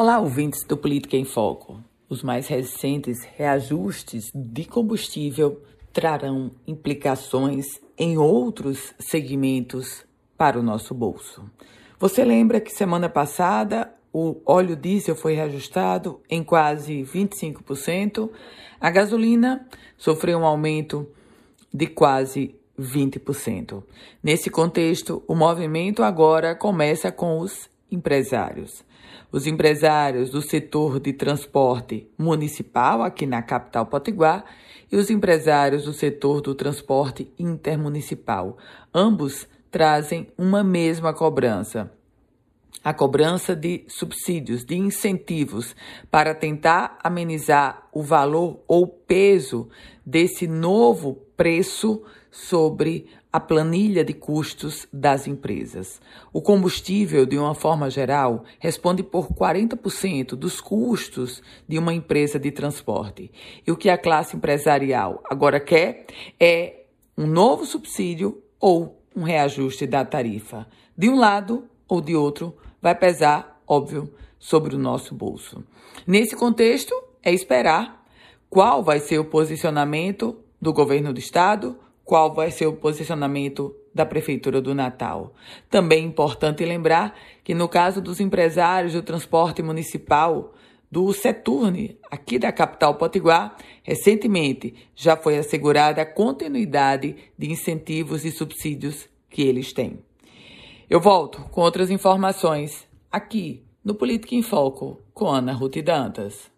Olá, ouvintes do Política em Foco. Os mais recentes reajustes de combustível trarão implicações em outros segmentos para o nosso bolso. Você lembra que semana passada o óleo diesel foi reajustado em quase 25%, a gasolina sofreu um aumento de quase 20%. Nesse contexto, o movimento agora começa com os empresários. Os empresários do setor de transporte municipal aqui na capital potiguar e os empresários do setor do transporte intermunicipal. Ambos trazem uma mesma cobrança. A cobrança de subsídios, de incentivos, para tentar amenizar o valor ou peso desse novo preço sobre a planilha de custos das empresas. O combustível, de uma forma geral, responde por 40% dos custos de uma empresa de transporte. E o que a classe empresarial agora quer é um novo subsídio ou um reajuste da tarifa. De um lado ou de outro, vai pesar, óbvio, sobre o nosso bolso. Nesse contexto, é esperar qual vai ser o posicionamento do governo do estado qual vai ser o posicionamento da Prefeitura do Natal. Também é importante lembrar que, no caso dos empresários do transporte municipal, do Seturne, aqui da capital potiguar, recentemente já foi assegurada a continuidade de incentivos e subsídios que eles têm. Eu volto com outras informações aqui no Política em Foco com Ana Ruth Dantas.